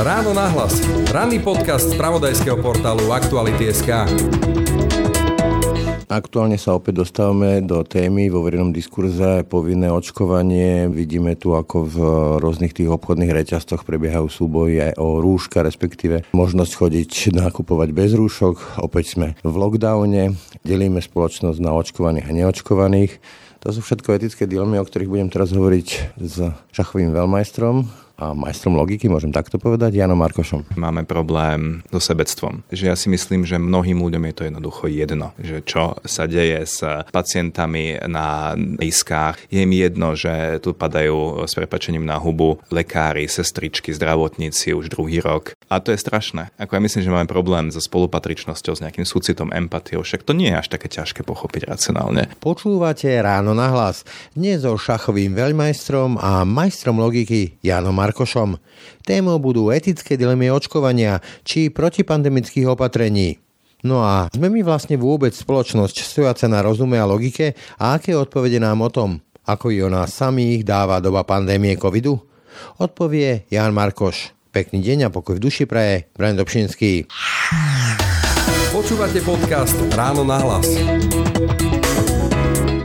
Ráno nahlas. Ranný podcast z pravodajského portálu Aktuality.sk. Aktuálne sa opäť dostávame do témy vo verejnom diskurze povinné očkovanie. Vidíme tu, ako v rôznych tých obchodných reťazcoch prebiehajú súboje aj o rúška, respektíve možnosť chodiť nakupovať bez rúšok. Opäť sme v lockdowne, delíme spoločnosť na očkovaných a neočkovaných. To sú všetko etické dilemy, o ktorých budem teraz hovoriť s šachovým veľmajstrom majstrom logiky, môžem takto povedať, Janom Markošom. Máme problém so sebectvom. Že ja si myslím, že mnohým ľuďom je to jednoducho jedno, že čo sa deje s pacientami na iskách. Je im jedno, že tu padajú s prepačením na hubu lekári, sestričky, zdravotníci už druhý rok. A to je strašné. Ako ja myslím, že máme problém so spolupatričnosťou, s nejakým súcitom, empatiou, však to nie je až také ťažké pochopiť racionálne. Počúvate ráno na hlas. Dnes so šachovým veľmajstrom a majstrom logiky Janom Markošom. Markošom. Témou budú etické dilemy očkovania či protipandemických opatrení. No a sme my vlastne vôbec spoločnosť stojaca na rozume a logike a aké odpovede nám o tom, ako i o nás samých dáva doba pandémie covidu? Odpovie Jan Markoš. Pekný deň a pokoj v duši praje, Brian Dobšinský. Počúvate podcast Ráno na hlas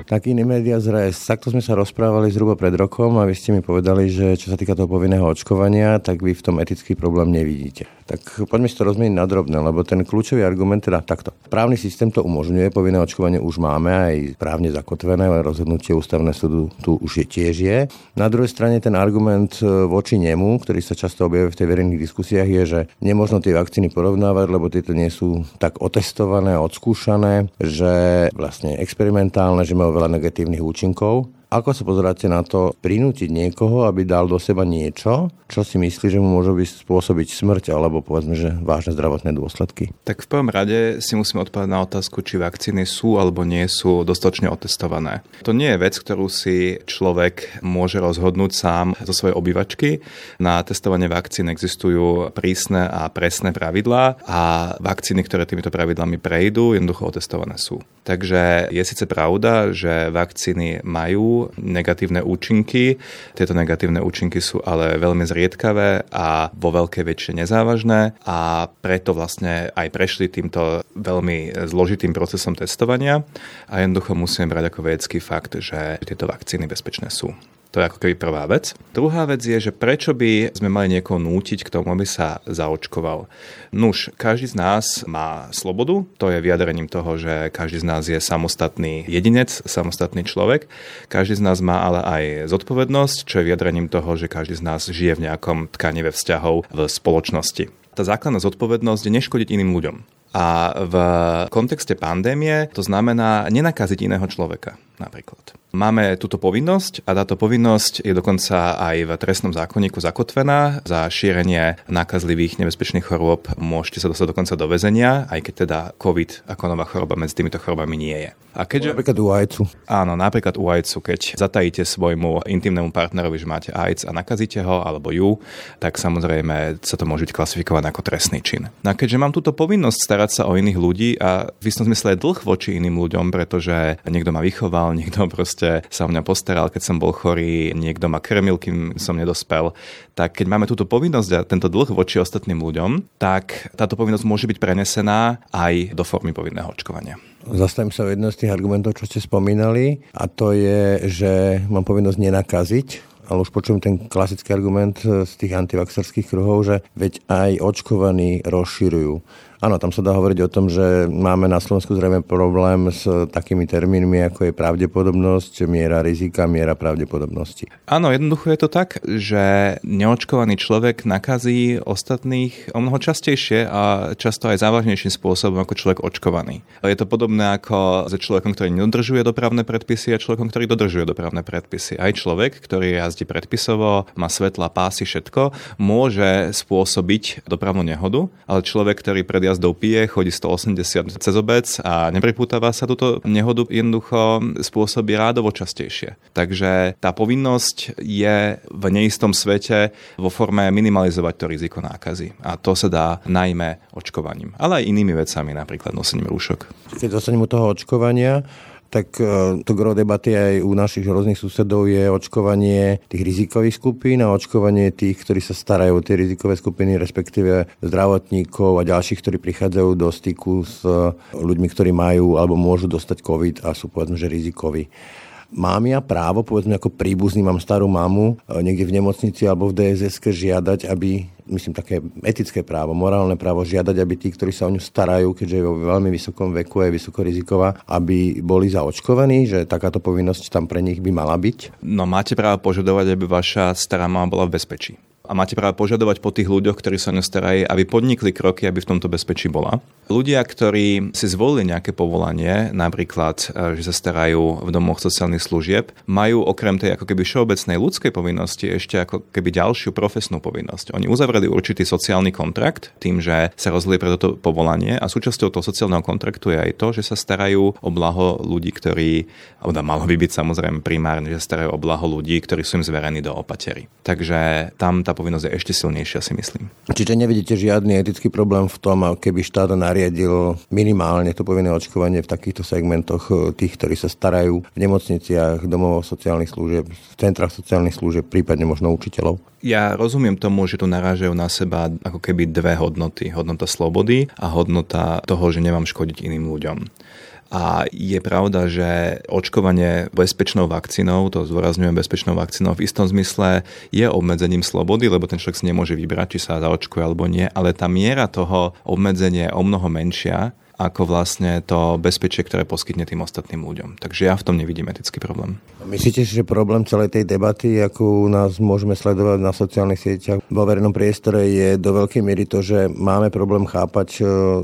tak iný média zres. Takto sme sa rozprávali zhruba pred rokom a vy ste mi povedali, že čo sa týka toho povinného očkovania, tak vy v tom etický problém nevidíte. Tak poďme si to rozmeniť na drobné, lebo ten kľúčový argument teda takto. Právny systém to umožňuje, povinné očkovanie už máme aj právne zakotvené, ale rozhodnutie ústavné súdu tu už je tiež je. Na druhej strane ten argument e, voči nemu, ktorý sa často objavuje v tej verejných diskusiách, je, že nemôžno tie vakcíny porovnávať, lebo tieto nie sú tak otestované, odskúšané, že vlastne experimentálne, že majú veľa negatívnych účinkov. Ako sa pozeráte na to prinútiť niekoho, aby dal do seba niečo, čo si myslí, že mu môže spôsobiť smrť alebo povedzme, že vážne zdravotné dôsledky? Tak v prvom rade si musíme odpovedať na otázku, či vakcíny sú alebo nie sú dostatočne otestované. To nie je vec, ktorú si človek môže rozhodnúť sám zo svojej obývačky. Na testovanie vakcín existujú prísne a presné pravidlá a vakcíny, ktoré týmito pravidlami prejdú, jednoducho otestované sú. Takže je síce pravda, že vakcíny majú negatívne účinky. Tieto negatívne účinky sú ale veľmi zriedkavé a vo veľkej väčšine nezávažné a preto vlastne aj prešli týmto veľmi zložitým procesom testovania a jednoducho musíme brať ako vedecký fakt, že tieto vakcíny bezpečné sú. To je ako keby prvá vec. Druhá vec je, že prečo by sme mali niekoho nútiť k tomu, aby sa zaočkoval. Nuž, každý z nás má slobodu, to je vyjadrením toho, že každý z nás je samostatný jedinec, samostatný človek. Každý z nás má ale aj zodpovednosť, čo je vyjadrením toho, že každý z nás žije v nejakom tkanive vzťahov v spoločnosti. Tá základná zodpovednosť je neškodiť iným ľuďom. A v kontexte pandémie to znamená nenakaziť iného človeka napríklad. Máme túto povinnosť a táto povinnosť je dokonca aj v trestnom zákonníku zakotvená. Za šírenie nákazlivých nebezpečných chorôb môžete sa dostať dokonca do väzenia, aj keď teda COVID ako nová choroba medzi týmito chorobami nie je. A keďže... Napríklad u ajcu. Áno, napríklad u ajcu, keď zatajíte svojmu intimnému partnerovi, že máte AIDS a nakazíte ho alebo ju, tak samozrejme sa to môže byť klasifikované ako trestný čin. No a keďže mám túto povinnosť starať sa o iných ľudí a v istom zmysle je dlh voči iným ľuďom, pretože niekto ma vychoval, niekto proste proste sa o mňa postaral, keď som bol chorý, niekto ma krmil, kým som nedospel. Tak keď máme túto povinnosť a tento dlh voči ostatným ľuďom, tak táto povinnosť môže byť prenesená aj do formy povinného očkovania. Zastavím sa o jedno z tých argumentov, čo ste spomínali a to je, že mám povinnosť nenakaziť ale už počujem ten klasický argument z tých antivaxerských kruhov, že veď aj očkovaní rozširujú. Áno, tam sa dá hovoriť o tom, že máme na Slovensku zrejme problém s takými termínmi, ako je pravdepodobnosť, miera rizika, miera pravdepodobnosti. Áno, jednoducho je to tak, že neočkovaný človek nakazí ostatných o mnoho častejšie a často aj závažnejším spôsobom ako človek očkovaný. Je to podobné ako so človekom, ktorý nedodržuje dopravné predpisy a človekom, ktorý dodržuje dopravné predpisy. Aj človek, ktorý jazdí predpisovo, má svetla, pásy, všetko, môže spôsobiť dopravnú nehodu, ale človek, ktorý pred jazdou pije, chodí 180 cez obec a nepripútava sa túto nehodu, jednoducho spôsobí rádovo častejšie. Takže tá povinnosť je v neistom svete vo forme minimalizovať to riziko nákazy. A to sa dá najmä očkovaním, ale aj inými vecami, napríklad nosením rúšok. Keď dostanem toho očkovania, tak e, to gro debaty aj u našich rôznych susedov je očkovanie tých rizikových skupín a očkovanie tých, ktorí sa starajú o tie rizikové skupiny, respektíve zdravotníkov a ďalších, ktorí prichádzajú do styku s ľuďmi, ktorí majú alebo môžu dostať COVID a sú povedzme, že rizikoví. Mám ja právo, povedzme ako príbuzný, mám starú mamu e, niekde v nemocnici alebo v DSS žiadať, aby myslím, také etické právo, morálne právo žiadať, aby tí, ktorí sa o ňu starajú, keďže je vo veľmi vysokom veku, je vysoko riziková, aby boli zaočkovaní, že takáto povinnosť tam pre nich by mala byť? No máte právo požadovať, aby vaša stará mama bola v bezpečí a máte práve požadovať po tých ľuďoch, ktorí sa o ňu starajú, aby podnikli kroky, aby v tomto bezpečí bola. Ľudia, ktorí si zvolili nejaké povolanie, napríklad, e, že sa starajú v domoch sociálnych služieb, majú okrem tej ako keby všeobecnej ľudskej povinnosti ešte ako keby ďalšiu profesnú povinnosť. Oni uzavreli určitý sociálny kontrakt tým, že sa rozhodli pre toto povolanie a súčasťou toho sociálneho kontraktu je aj to, že sa starajú o blaho ľudí, ktorí, alebo malo by byť samozrejme primárne, že starajú o blaho ľudí, ktorí sú im zverení do opatery. Takže tam tá povinnosť je ešte silnejšia, si myslím. Čiže nevidíte žiadny etický problém v tom, keby štát nariadil minimálne to povinné očkovanie v takýchto segmentoch eh, tých, ktorí sa starajú v nemocniciach, domov sociálnych služieb, v centrách sociálnych služieb, prípadne možno učiteľov? Ja rozumiem tomu, že tu narážajú na seba ako keby dve hodnoty. Hodnota slobody a hodnota toho, že nemám škodiť iným ľuďom. A je pravda, že očkovanie bezpečnou vakcínou, to zdôrazňujem bezpečnou vakcínou v istom zmysle, je obmedzením slobody, lebo ten človek si nemôže vybrať, či sa zaočkuje alebo nie, ale tá miera toho obmedzenia je o mnoho menšia, ako vlastne to bezpečie, ktoré poskytne tým ostatným ľuďom. Takže ja v tom nevidím etický problém. Myslíte si, že problém celej tej debaty, akú nás môžeme sledovať na sociálnych sieťach vo verejnom priestore, je do veľkej miery to, že máme problém chápať e,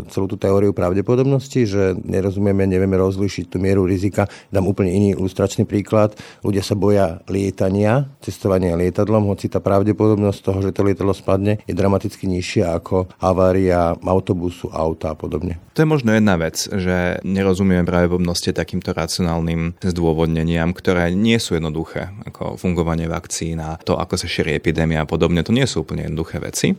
celú tú teóriu pravdepodobnosti, že nerozumieme, nevieme rozlíšiť tú mieru rizika. Dám úplne iný ilustračný príklad. Ľudia sa boja lietania, cestovania lietadlom, hoci tá pravdepodobnosť toho, že to lietadlo spadne, je dramaticky nižšia ako havária autobusu, auta a podobne. To je možno jedna vec, že nerozumieme pravdepodobnosti takýmto racionálnym zdôvodneniam, ktoré nie sú jednoduché, ako fungovanie vakcín a to, ako sa šíri epidémia a podobne, to nie sú úplne jednoduché veci.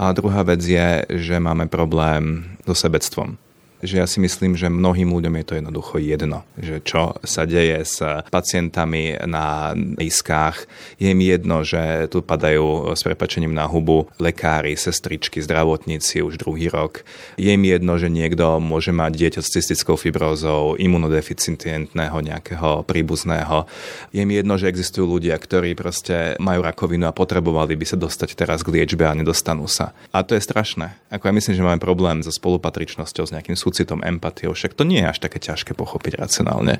A druhá vec je, že máme problém so sebectvom že ja si myslím, že mnohým ľuďom je to jednoducho jedno, že čo sa deje s pacientami na iskách. Je im jedno, že tu padajú s prepačením na hubu lekári, sestričky, zdravotníci už druhý rok. Je im jedno, že niekto môže mať dieťa s cystickou fibrózou, imunodeficientného nejakého príbuzného. Je im jedno, že existujú ľudia, ktorí proste majú rakovinu a potrebovali by sa dostať teraz k liečbe a nedostanú sa. A to je strašné. Ako ja myslím, že máme problém so spolupatričnosťou, s nejakým súcitom, empatiou. Však to nie je až také ťažké pochopiť racionálne.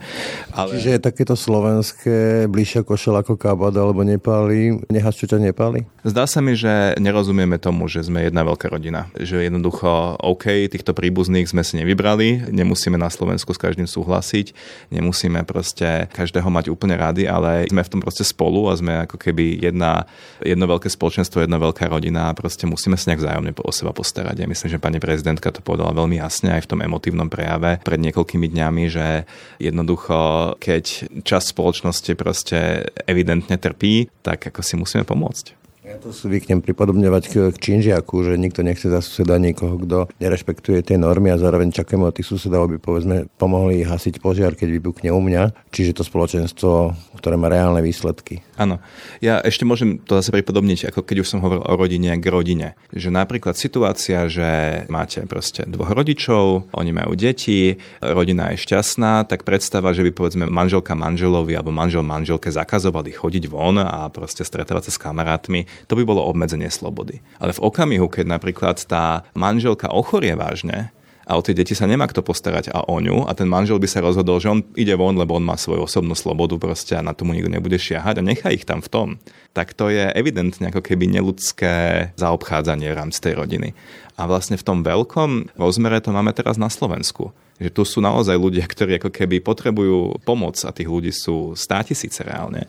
Ale... Čiže je takéto slovenské bližšia košel ako kábada alebo nepáli, nechať čo ťa nepáli? Zdá sa mi, že nerozumieme tomu, že sme jedna veľká rodina. Že jednoducho, OK, týchto príbuzných sme si nevybrali, nemusíme na Slovensku s každým súhlasiť, nemusíme proste každého mať úplne rady, ale sme v tom proste spolu a sme ako keby jedna, jedno veľké spoločenstvo, jedna veľká rodina a proste musíme sa nejak vzájomne o seba postarať. Ja myslím, že pani prezidentka to povedala veľmi jasne aj v tom emotívnom prejave pred niekoľkými dňami, že jednoducho, keď časť spoločnosti proste evidentne trpí, tak ako si musíme pomôcť. Ja to zvyknem pripodobňovať k, činžiaku, že nikto nechce za suseda niekoho, kto nerešpektuje tie normy a zároveň čakáme od tých susedov, aby povedzme pomohli hasiť požiar, keď vybuchne u mňa. Čiže to spoločenstvo, ktoré má reálne výsledky. Áno. Ja ešte môžem to zase pripodobniť, ako keď už som hovoril o rodine k rodine. Že napríklad situácia, že máte proste dvoch rodičov, oni majú deti, rodina je šťastná, tak predstava, že by povedzme manželka manželovi alebo manžel manželke zakazovali chodiť von a proste stretávať sa s kamarátmi, to by bolo obmedzenie slobody. Ale v okamihu, keď napríklad tá manželka ochorie vážne, a o tie deti sa nemá kto postarať a o ňu a ten manžel by sa rozhodol, že on ide von, lebo on má svoju osobnú slobodu proste a na tomu nikto nebude šiahať a nechá ich tam v tom, tak to je evidentne ako keby neludské zaobchádzanie v rámci tej rodiny. A vlastne v tom veľkom rozmere to máme teraz na Slovensku. Že tu sú naozaj ľudia, ktorí ako keby potrebujú pomoc a tých ľudí sú státisíce reálne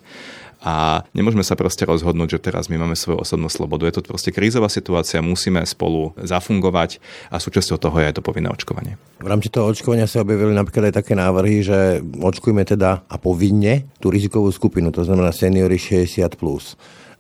a nemôžeme sa proste rozhodnúť, že teraz my máme svoju osobnú slobodu. Je to proste krízová situácia, musíme spolu zafungovať a súčasťou toho je aj to povinné očkovanie. V rámci toho očkovania sa objavili napríklad aj také návrhy, že očkujme teda a povinne tú rizikovú skupinu, to znamená seniory 60+. Plus.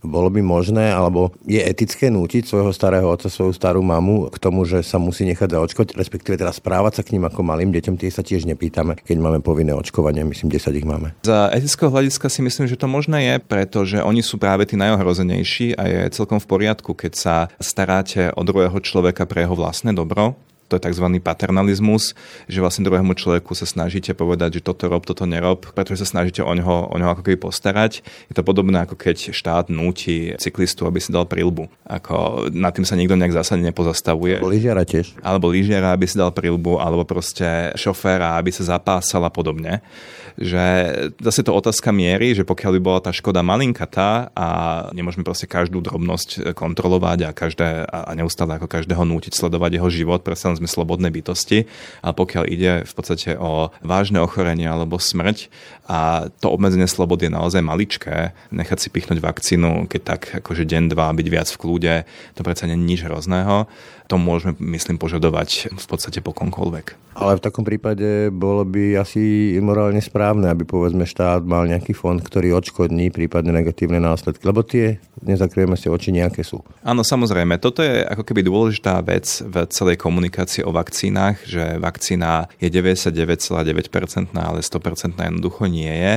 Bolo by možné, alebo je etické nútiť svojho starého otca, svoju starú mamu k tomu, že sa musí nechať zaočkovať, respektíve teda správať sa k ním ako malým deťom, tie sa tiež nepýtame, keď máme povinné očkovanie, myslím, 10 ich máme. Z etického hľadiska si myslím, že to možné je, pretože oni sú práve tí najohrozenejší a je celkom v poriadku, keď sa staráte o druhého človeka pre jeho vlastné dobro, to je tzv. paternalizmus, že vlastne druhému človeku sa snažíte povedať, že toto rob, toto nerob, pretože sa snažíte o neho, o neho ako keby postarať. Je to podobné ako keď štát núti cyklistu, aby si dal prilbu. Ako nad tým sa nikto nejak zásadne nepozastavuje. Alebo lyžiara tiež. Alebo lyžiara, aby si dal prilbu, alebo proste šoféra, aby sa zapásal a podobne že zase to otázka miery, že pokiaľ by bola tá škoda malinkatá a nemôžeme proste každú drobnosť kontrolovať a, každé, a neustále ako každého nútiť sledovať jeho život, presne sme slobodné bytosti, ale pokiaľ ide v podstate o vážne ochorenie alebo smrť a to obmedzenie slobody je naozaj maličké, nechať si pichnúť vakcínu, keď tak akože deň, dva, byť viac v kľude, to predsa nie je nič hrozného to môžeme, myslím, požadovať v podstate po komkoľvek. Ale v takom prípade bolo by asi morálne správne, aby povedzme štát mal nejaký fond, ktorý odškodní prípadne negatívne následky, lebo tie, nezakrieme si oči, nejaké sú. Áno, samozrejme. Toto je ako keby dôležitá vec v celej komunikácii o vakcínach, že vakcína je 99,9%, ale 100% jednoducho nie je.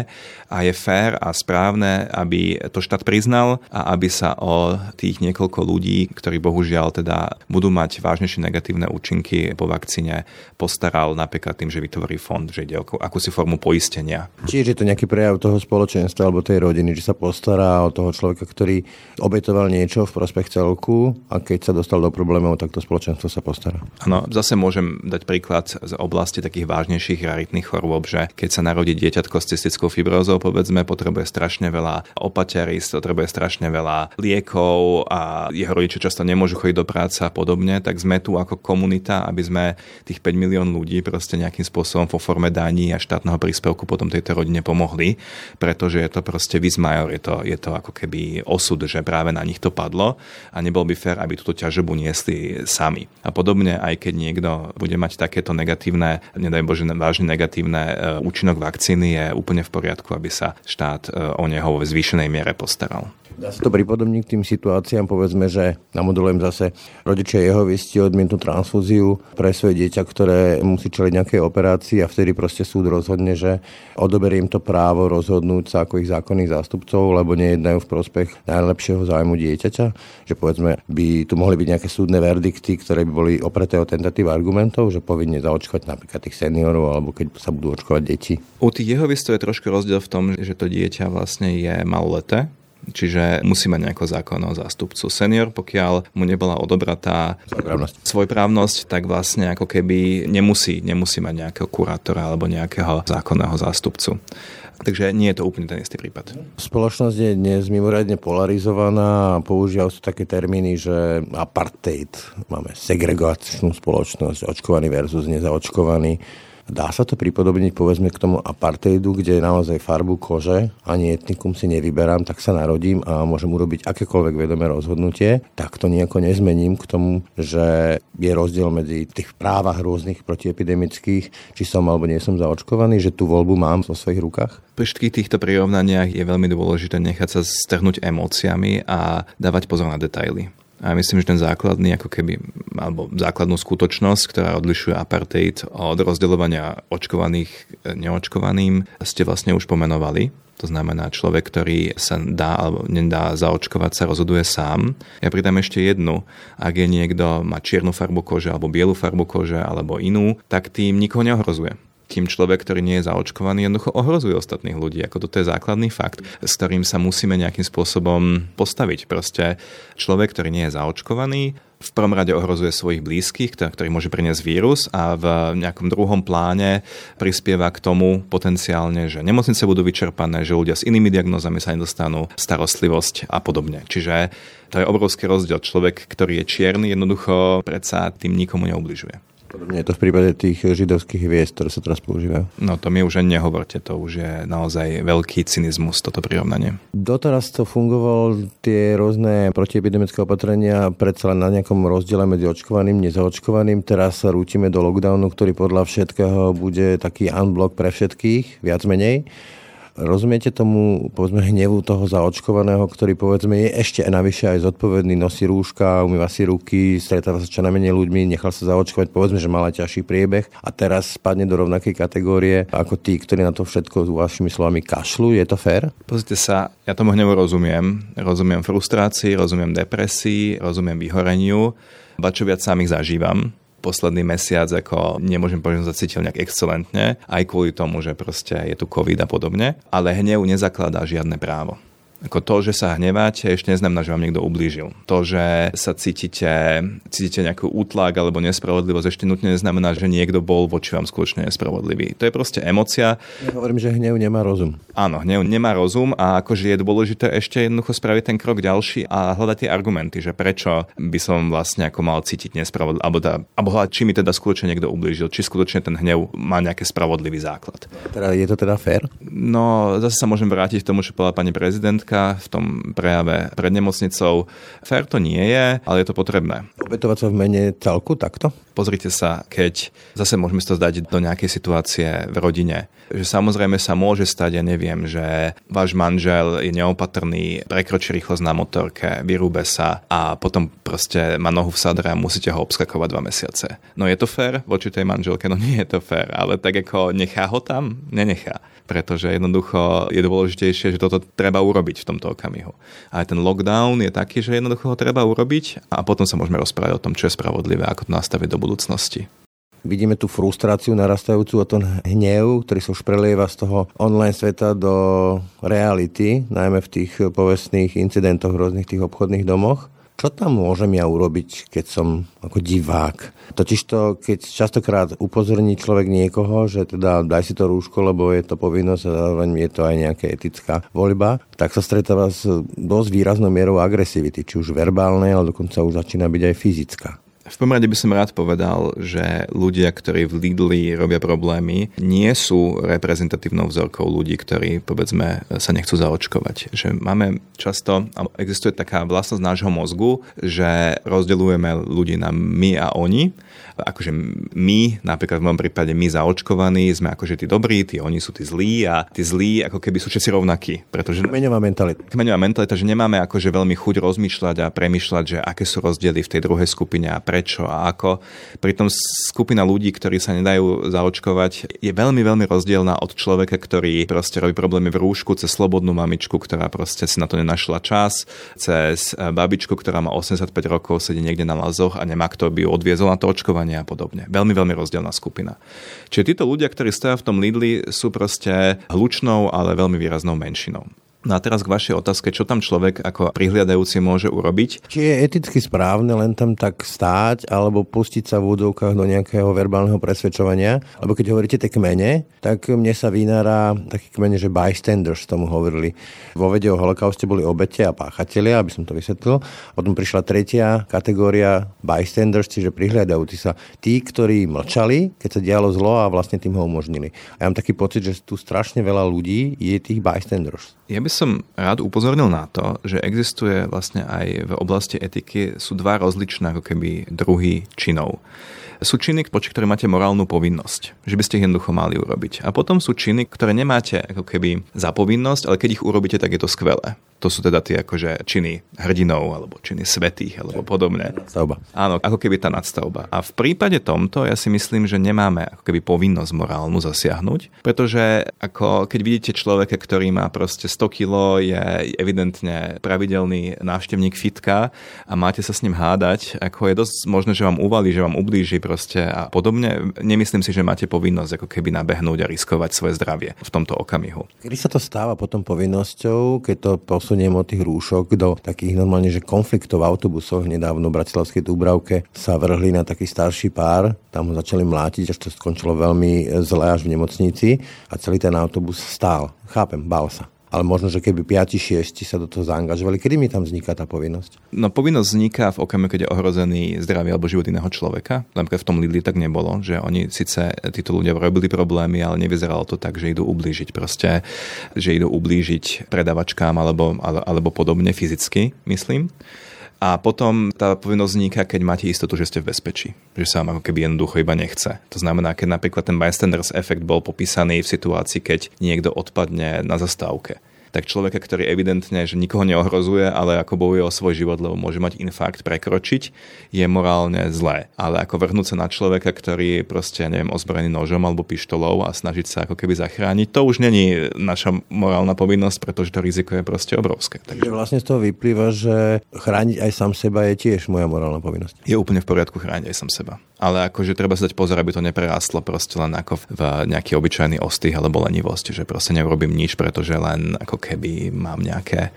A je fér a správne, aby to štát priznal a aby sa o tých niekoľko ľudí, ktorí bohužiaľ teda budú mať vážnejšie negatívne účinky po vakcíne, postaral napríklad tým, že vytvorí fond, že ide o akúsi formu poistenia. Čiže je to nejaký prejav toho spoločenstva alebo tej rodiny, že sa postará o toho človeka, ktorý obetoval niečo v prospech celku a keď sa dostal do problémov, tak to spoločenstvo sa postará. Áno, zase môžem dať príklad z oblasti takých vážnejších raritných chorôb, že keď sa narodí dieťatko s cystickou fibrózou, povedzme, potrebuje strašne veľa opateríc, potrebuje strašne veľa liekov a jeho rodičia často nemôžu chodiť do práce a podobne podobne, tak sme tu ako komunita, aby sme tých 5 milión ľudí proste nejakým spôsobom vo forme daní a štátneho príspevku potom tejto rodine pomohli, pretože je to proste vizmajor, je to, je to ako keby osud, že práve na nich to padlo a nebol by fér, aby túto ťažobu niesli sami. A podobne, aj keď niekto bude mať takéto negatívne, nedaj Bože, vážne negatívne e, účinok vakcíny, je úplne v poriadku, aby sa štát e, o neho v zvýšenej miere postaral. Dá sa to pripodobniť k tým situáciám, povedzme, že namodulujem zase rodičia jeho vysti odmietnú transfúziu pre svoje dieťa, ktoré musí čeliť nejakej operácii a vtedy proste súd rozhodne, že odoberiem to právo rozhodnúť sa ako ich zákonných zástupcov, lebo nejednajú v prospech najlepšieho zájmu dieťaťa. Že povedzme, by tu mohli byť nejaké súdne verdikty, ktoré by boli opreté o tentatív argumentov, že povinne zaočkovať napríklad tých seniorov alebo keď sa budú očkovať deti. U tých jeho je trošku rozdiel v tom, že to dieťa vlastne je maloleté, Čiže musí mať nejakého zákonného zástupcu. Senior, pokiaľ mu nebola odobratá svojprávnosť, tak vlastne ako keby nemusí, nemusí mať nejakého kurátora alebo nejakého zákonného zástupcu. Takže nie je to úplne ten istý prípad. Spoločnosť je dnes mimoriadne polarizovaná a používajú sa také termíny, že apartheid, máme segregačnú spoločnosť, očkovaný versus nezaočkovaný. Dá sa to pripodobniť povedzme k tomu apartheidu, kde naozaj farbu kože ani etnikum si nevyberám, tak sa narodím a môžem urobiť akékoľvek vedomé rozhodnutie, tak to nejako nezmením k tomu, že je rozdiel medzi tých právach rôznych protiepidemických, či som alebo nie som zaočkovaný, že tú voľbu mám vo svojich rukách? Pri všetkých týchto prirovnaniach je veľmi dôležité nechať sa strhnúť emóciami a dávať pozor na detaily. A myslím, že ten základný, ako keby, alebo základnú skutočnosť, ktorá odlišuje apartheid od rozdeľovania očkovaných neočkovaným, ste vlastne už pomenovali. To znamená, človek, ktorý sa dá alebo nedá zaočkovať, sa rozhoduje sám. Ja pridám ešte jednu. Ak je niekto, má čiernu farbu kože alebo bielu farbu kože alebo inú, tak tým nikoho neohrozuje kým človek, ktorý nie je zaočkovaný, jednoducho ohrozuje ostatných ľudí. Ako toto je základný fakt, s ktorým sa musíme nejakým spôsobom postaviť. Proste človek, ktorý nie je zaočkovaný, v prvom rade ohrozuje svojich blízkych, ktorý môže priniesť vírus a v nejakom druhom pláne prispieva k tomu potenciálne, že nemocnice budú vyčerpané, že ľudia s inými diagnózami sa nedostanú starostlivosť a podobne. Čiže to je obrovský rozdiel. Človek, ktorý je čierny, jednoducho predsa tým nikomu neubližuje. Podobne je to v prípade tých židovských hviezd, ktoré sa teraz používajú. No to mi už ani nehovorte, to už je naozaj veľký cynizmus, toto prirovnanie. Doteraz to fungovalo tie rôzne protiepidemické opatrenia predsa len na nejakom rozdiele medzi očkovaným a nezaočkovaným. Teraz sa rútime do lockdownu, ktorý podľa všetkého bude taký unblock pre všetkých, viac menej Rozumiete tomu, povedzme, hnevu toho zaočkovaného, ktorý povedzme je ešte navyše aj zodpovedný, nosí rúška, umýva si ruky, stretáva sa čo najmenej ľuďmi, nechal sa zaočkovať, povedzme, že mala ťažší priebeh a teraz spadne do rovnakej kategórie ako tí, ktorí na to všetko s vašimi slovami kašľú. Je to fér? Pozrite sa, ja tomu hnevu rozumiem. Rozumiem frustrácii, rozumiem depresii, rozumiem vyhoreniu, ba čo viac sám ich zažívam posledný mesiac ako nemôžem povedať, že sa cítil nejak excelentne, aj kvôli tomu, že proste je tu COVID a podobne, ale hnev nezakladá žiadne právo. Ako to, že sa hneváte, ešte neznamená, že vám niekto ublížil. To, že sa cítite, cítite nejaký útlak alebo nespravodlivosť, ešte nutne neznamená, že niekto bol voči vám skutočne nespravodlivý. To je proste emocia. Ja hovorím, že hnev nemá rozum. Áno, hnev nemá rozum a akože je dôležité ešte jednoducho spraviť ten krok ďalší a hľadať tie argumenty, že prečo by som vlastne ako mal cítiť nespravodlivý, alebo, teda, alebo hľadať, či mi teda skutočne niekto ublížil, či skutočne ten hnev má nejaký spravodlivý základ. Teda je to teda fér? No, zase sa môžem vrátiť k tomu, čo povedala pani prezident Slovenska v tom prejave pred nemocnicou. Fér to nie je, ale je to potrebné. Obetovať sa v mene celku takto? Pozrite sa, keď zase môžeme to zdať do nejakej situácie v rodine, že samozrejme sa môže stať, ja neviem, že váš manžel je neopatrný, prekročí rýchlosť na motorke, vyrúbe sa a potom proste má nohu v sadre a musíte ho obskakovať dva mesiace. No je to fér voči tej manželke? No nie je to fér, ale tak ako nechá ho tam? Nenechá pretože jednoducho je dôležitejšie, že toto treba urobiť v tomto okamihu. A ten lockdown je taký, že jednoducho ho treba urobiť a potom sa môžeme rozprávať o tom, čo je spravodlivé, ako to nastaviť do budúcnosti. Vidíme tú frustráciu narastajúcu a ten hnev, ktorý sa už prelieva z toho online sveta do reality, najmä v tých povestných incidentoch v rôznych tých obchodných domoch. Čo tam môžem ja urobiť, keď som ako divák? Totižto, keď častokrát upozorní človek niekoho, že teda daj si to rúško, lebo je to povinnosť a zároveň je to aj nejaká etická voľba, tak sa stretáva s dosť výraznou mierou agresivity, či už verbálnej, ale dokonca už začína byť aj fyzická. V prvom rade by som rád povedal, že ľudia, ktorí v Lidli robia problémy, nie sú reprezentatívnou vzorkou ľudí, ktorí, povedzme, sa nechcú zaočkovať. Že máme často, existuje taká vlastnosť nášho mozgu, že rozdeľujeme ľudí na my a oni akože my, napríklad v mojom prípade my zaočkovaní, sme akože tí dobrí, tí oni sú tí zlí a tí zlí ako keby sú všetci rovnakí. Pretože, kmeňová mentalita. Kmeňová mentalita, že nemáme akože veľmi chuť rozmýšľať a premýšľať, že aké sú rozdiely v tej druhej skupine a prečo a ako. Pritom skupina ľudí, ktorí sa nedajú zaočkovať, je veľmi, veľmi rozdielna od človeka, ktorý proste robí problémy v rúšku, cez slobodnú mamičku, ktorá proste si na to nenašla čas, cez babičku, ktorá má 85 rokov, sedí niekde na lazoch a nemá kto by ju odviezol na to očkovanie a podobne. Veľmi, veľmi rozdielna skupina. Čiže títo ľudia, ktorí stoja v tom Lidli, sú proste hlučnou, ale veľmi výraznou menšinou. No a teraz k vašej otázke, čo tam človek ako prihliadajúci môže urobiť? Či je eticky správne len tam tak stáť alebo pustiť sa v údovkách do nejakého verbálneho presvedčovania? Lebo keď hovoríte tie kmene, tak mne sa vynára taký kmene, že bystanders tomu hovorili. Vo vede o holokauste boli obete a páchatelia, aby som to vysvetlil. Potom prišla tretia kategória bystanders, čiže prihliadajúci sa. Tí, ktorí mlčali, keď sa dialo zlo a vlastne tým ho umožnili. A ja mám taký pocit, že tu strašne veľa ľudí je tých bystanders. Ja by som rád upozornil na to, že existuje vlastne aj v oblasti etiky sú dva rozličné ako keby druhy činov. Sú činy, poči ktoré máte morálnu povinnosť, že by ste ich jednoducho mali urobiť. A potom sú činy, ktoré nemáte ako keby za povinnosť, ale keď ich urobíte, tak je to skvelé. To sú teda tie akože činy hrdinov alebo činy svetých alebo podobne. Nadstavba. Áno, ako keby tá nadstavba. A v prípade tomto ja si myslím, že nemáme ako keby povinnosť morálnu zasiahnuť, pretože ako keď vidíte človeka, ktorý má proste 100 kg, je evidentne pravidelný návštevník fitka a máte sa s ním hádať, ako je dosť možné, že vám uvalí, že vám ublíži proste a podobne. Nemyslím si, že máte povinnosť ako keby nabehnúť a riskovať svoje zdravie v tomto okamihu. Kedy sa to stáva potom povinnosťou, keď to posuniem od tých rúšok do takých normálne, že konfliktov v autobusoch. Nedávno v Bratislavskej Dúbravke sa vrhli na taký starší pár, tam ho začali mlátiť, až to skončilo veľmi zle až v nemocnici a celý ten autobus stál. Chápem, bál sa ale možno, že keby 5-6 sa do toho zaangažovali, kedy mi tam vzniká tá povinnosť? No povinnosť vzniká v okamihu, keď je ohrozený zdravie alebo život iného človeka. Napríklad v tom Lidli tak nebolo, že oni síce títo ľudia robili problémy, ale nevyzeralo to tak, že idú ublížiť proste, že idú ublížiť predavačkám alebo, alebo podobne fyzicky, myslím. A potom tá povinnosť vzniká, keď máte istotu, že ste v bezpečí. Že sa vám ako keby jednoducho iba nechce. To znamená, keď napríklad ten bystanders efekt bol popísaný v situácii, keď niekto odpadne na zastávke tak človeka, ktorý evidentne, že nikoho neohrozuje, ale ako bojuje o svoj život, lebo môže mať infarkt, prekročiť, je morálne zlé. Ale ako vrhnúť sa na človeka, ktorý je proste, ja neviem, ozbrojený nožom alebo pištolou a snažiť sa ako keby zachrániť, to už není naša morálna povinnosť, pretože to riziko je proste obrovské. Takže vlastne z toho vyplýva, že chrániť aj sám seba je tiež moja morálna povinnosť. Je úplne v poriadku chrániť aj sám seba ale akože treba sa dať pozor, aby to neprerástlo proste len ako v nejaký obyčajný ostých alebo lenivosť, že proste neurobím nič, pretože len ako keby mám nejaké,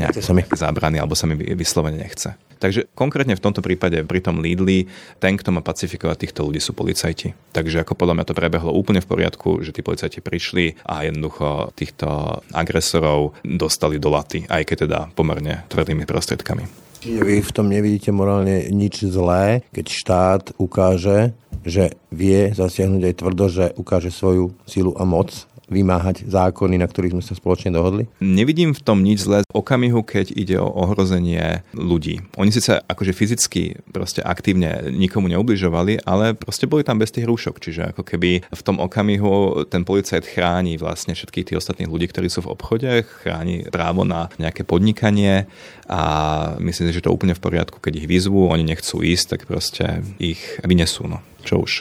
nejaké zábrany alebo sa mi vyslovene nechce. Takže konkrétne v tomto prípade pri tom Lidli, ten, kto má pacifikovať týchto ľudí, sú policajti. Takže ako podľa mňa to prebehlo úplne v poriadku, že tí policajti prišli a jednoducho týchto agresorov dostali do laty, aj keď teda pomerne tvrdými prostriedkami. Čiže vy v tom nevidíte morálne nič zlé, keď štát ukáže, že vie zasiahnuť aj tvrdo, že ukáže svoju silu a moc vymáhať zákony, na ktorých sme sa spoločne dohodli? Nevidím v tom nič zlé v okamihu, keď ide o ohrozenie ľudí. Oni síce akože fyzicky proste aktívne nikomu neubližovali, ale proste boli tam bez tých rúšok. Čiže ako keby v tom okamihu ten policajt chráni vlastne všetkých tých ostatných ľudí, ktorí sú v obchode, chráni právo na nejaké podnikanie a myslím si, že to úplne v poriadku, keď ich vyzvú, oni nechcú ísť, tak proste ich vynesú. No. Čo už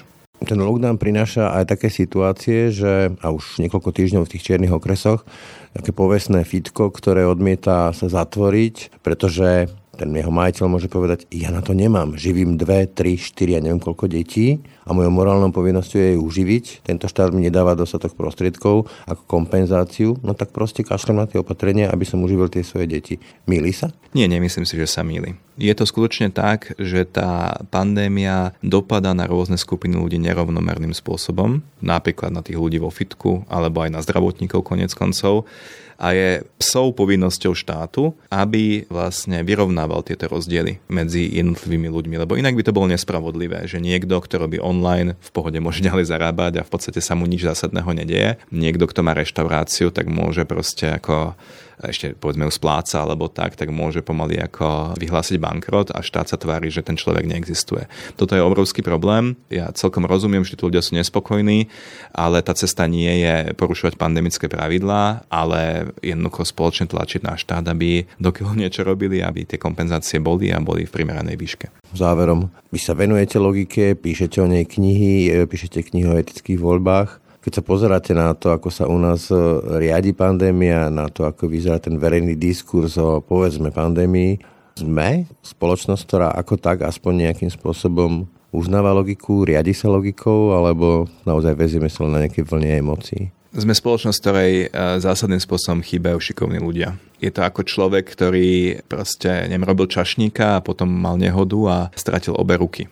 ten lockdown prináša aj také situácie, že a už niekoľko týždňov v tých čiernych okresoch, také povestné fitko, ktoré odmieta sa zatvoriť, pretože ten jeho majiteľ môže povedať, ja na to nemám, živím dve, tri, štyri, ja neviem koľko detí a mojou morálnou povinnosťou je ju uživiť. Tento štát mi nedáva dostatok prostriedkov ako kompenzáciu, no tak proste kašlem na tie opatrenia, aby som uživil tie svoje deti. Míli sa? Nie, nemyslím si, že sa míli. Je to skutočne tak, že tá pandémia dopadá na rôzne skupiny ľudí nerovnomerným spôsobom, napríklad na tých ľudí vo fitku alebo aj na zdravotníkov konec koncov a je psou povinnosťou štátu, aby vlastne vyrovnával tieto rozdiely medzi jednotlivými ľuďmi, lebo inak by to bolo nespravodlivé, že niekto, kto robí online, v pohode môže ďalej zarábať a v podstate sa mu nič zásadného nedeje. Niekto, kto má reštauráciu, tak môže proste ako ešte povedzme ju spláca alebo tak, tak môže pomaly ako vyhlásiť bankrot a štát sa tvári, že ten človek neexistuje. Toto je obrovský problém. Ja celkom rozumiem, že tí ľudia sú nespokojní, ale tá cesta nie je porušovať pandemické pravidlá, ale jednoducho spoločne tlačiť na štát, aby dokiaľ niečo robili, aby tie kompenzácie boli a boli v primeranej výške. Záverom, vy sa venujete logike, píšete o nej knihy, píšete knihy o etických voľbách. Keď sa pozeráte na to, ako sa u nás e, riadi pandémia, na to, ako vyzerá ten verejný diskurs o, povedzme, pandémii, sme spoločnosť, ktorá ako tak aspoň nejakým spôsobom uznáva logiku, riadi sa logikou, alebo naozaj vezieme sa na nejaké vlne emócií? Sme spoločnosť, ktorej e, zásadným spôsobom chýbajú šikovní ľudia. Je to ako človek, ktorý proste neviem, robil čašníka a potom mal nehodu a stratil obe ruky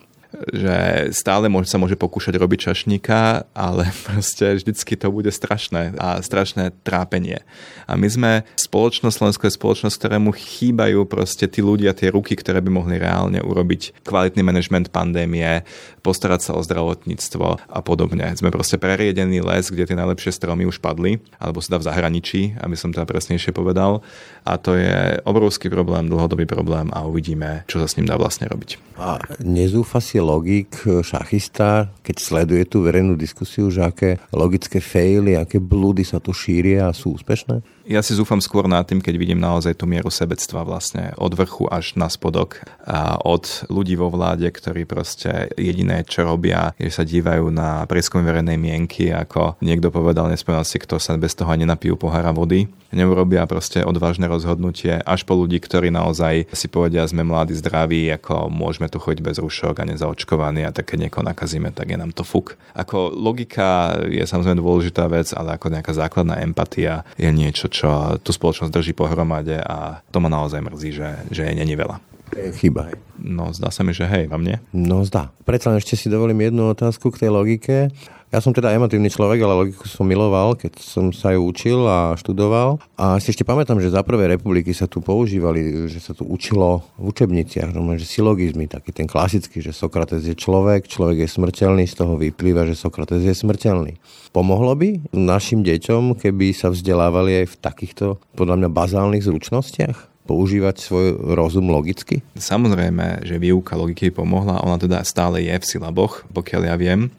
že stále sa môže pokúšať robiť čašníka, ale proste vždycky to bude strašné a strašné trápenie. A my sme spoločnosť, Slovensko je spoločnosť, ktorému chýbajú proste tí ľudia, tie ruky, ktoré by mohli reálne urobiť kvalitný manažment pandémie, postarať sa o zdravotníctvo a podobne. Sme proste preriedený les, kde tie najlepšie stromy už padli, alebo sa v zahraničí, aby som to presnejšie povedal. A to je obrovský problém, dlhodobý problém a uvidíme, čo sa s ním dá vlastne robiť. A nezúfa si logik šachista, keď sleduje tú verejnú diskusiu, že aké logické faily, aké blúdy sa tu šíria a sú úspešné? Ja si zúfam skôr nad tým, keď vidím naozaj tú mieru sebectva vlastne od vrchu až na spodok a od ľudí vo vláde, ktorí proste jediné, čo robia, je, že sa dívajú na prieskum verejnej mienky, ako niekto povedal, nespomínal si, kto sa bez toho ani napijú pohára vody. Neurobia proste odvážne rozhodnutie až po ľudí, ktorí naozaj si povedia, sme mladí, zdraví, ako môžeme tu chodiť bez rušok a nezaočkovaní a tak keď niekoho nakazíme, tak je nám to fuk. Ako logika je samozrejme dôležitá vec, ale ako nejaká základná empatia je niečo, čo tú spoločnosť drží pohromade a to ma naozaj mrzí, že, že je není veľa. Chyba. No, zdá sa mi, že hej, vám nie? No, zdá. Predsa ešte si dovolím jednu otázku k tej logike. Ja som teda emotívny človek, ale logiku som miloval, keď som sa ju učil a študoval. A si ešte pamätám, že za prvej republiky sa tu používali, že sa tu učilo v učebniciach, no, že silogizmy, taký ten klasický, že Sokrates je človek, človek je smrteľný, z toho vyplýva, že Sokrates je smrteľný. Pomohlo by našim deťom, keby sa vzdelávali aj v takýchto, podľa mňa, bazálnych zručnostiach? Používať svoj rozum logicky? Samozrejme, že výuka logiky pomohla, ona teda stále je v silaboch, pokiaľ ja viem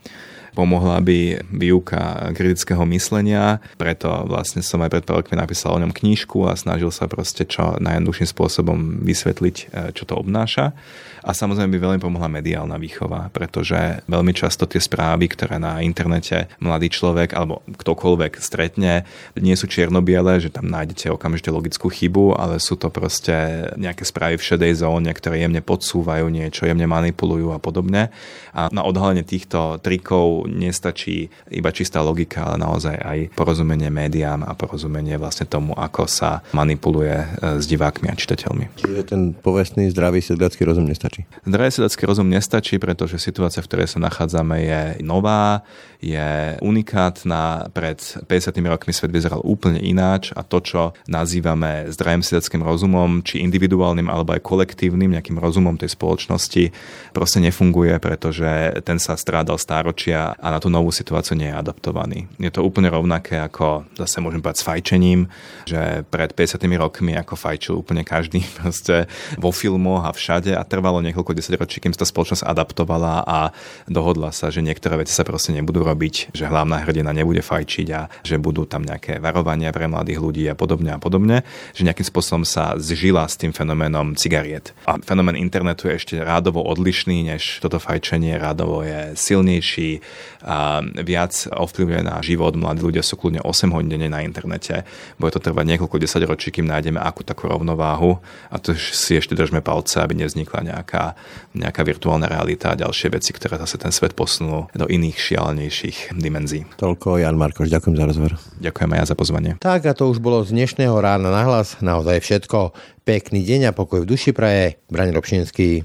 pomohla by výuka kritického myslenia, preto vlastne som aj pred rokmi napísal o ňom knížku a snažil sa proste čo najjednoduchším spôsobom vysvetliť, e, čo to obnáša. A samozrejme by veľmi pomohla mediálna výchova, pretože veľmi často tie správy, ktoré na internete mladý človek alebo ktokoľvek stretne, nie sú čierno-biele, že tam nájdete okamžite logickú chybu, ale sú to proste nejaké správy v šedej zóne, ktoré jemne podsúvajú niečo, jemne manipulujú a podobne. A na odhalenie týchto trikov nestačí iba čistá logika, ale naozaj aj porozumenie médiám a porozumenie vlastne tomu, ako sa manipuluje e, s divákmi a čitateľmi. Čiže ten povestný zdravý sedliacký rozum nestačí? Zdravý sedacký rozum nestačí, pretože situácia, v ktorej sa nachádzame, je nová, je unikátna. Pred 50 rokmi svet vyzeral úplne ináč a to, čo nazývame zdravým sedackým rozumom, či individuálnym alebo aj kolektívnym nejakým rozumom tej spoločnosti, proste nefunguje, pretože ten sa strádal stáročia a na tú novú situáciu nie je adaptovaný. Je to úplne rovnaké ako, zase môžem povedať, s fajčením, že pred 50 rokmi ako fajčil úplne každý proste vo filmoch a všade a trvalo niekoľko desaťročí, kým sa tá spoločnosť adaptovala a dohodla sa, že niektoré veci sa proste nebudú robiť, že hlavná hrdina nebude fajčiť a že budú tam nejaké varovania pre mladých ľudí a podobne a podobne, že nejakým spôsobom sa zžila s tým fenoménom cigariet. A fenomén internetu je ešte rádovo odlišný, než toto fajčenie rádovo je silnejší a viac ovplyvňuje na život. Mladí ľudia sú kľudne 8 hodín denne na internete. Bude to trvať niekoľko desaťročí, kým nájdeme akú takú rovnováhu a to si ešte držme palce, aby nevznikla nejaká nejaká, virtuálna realita a ďalšie veci, ktoré zase ten svet posunú do iných šialenejších dimenzií. Toľko Jan Markoš, ďakujem za rozhovor. Ďakujem aj ja za pozvanie. Tak a to už bolo z dnešného rána nahlas naozaj všetko. Pekný deň a pokoj v duši praje. Brani Robšinský.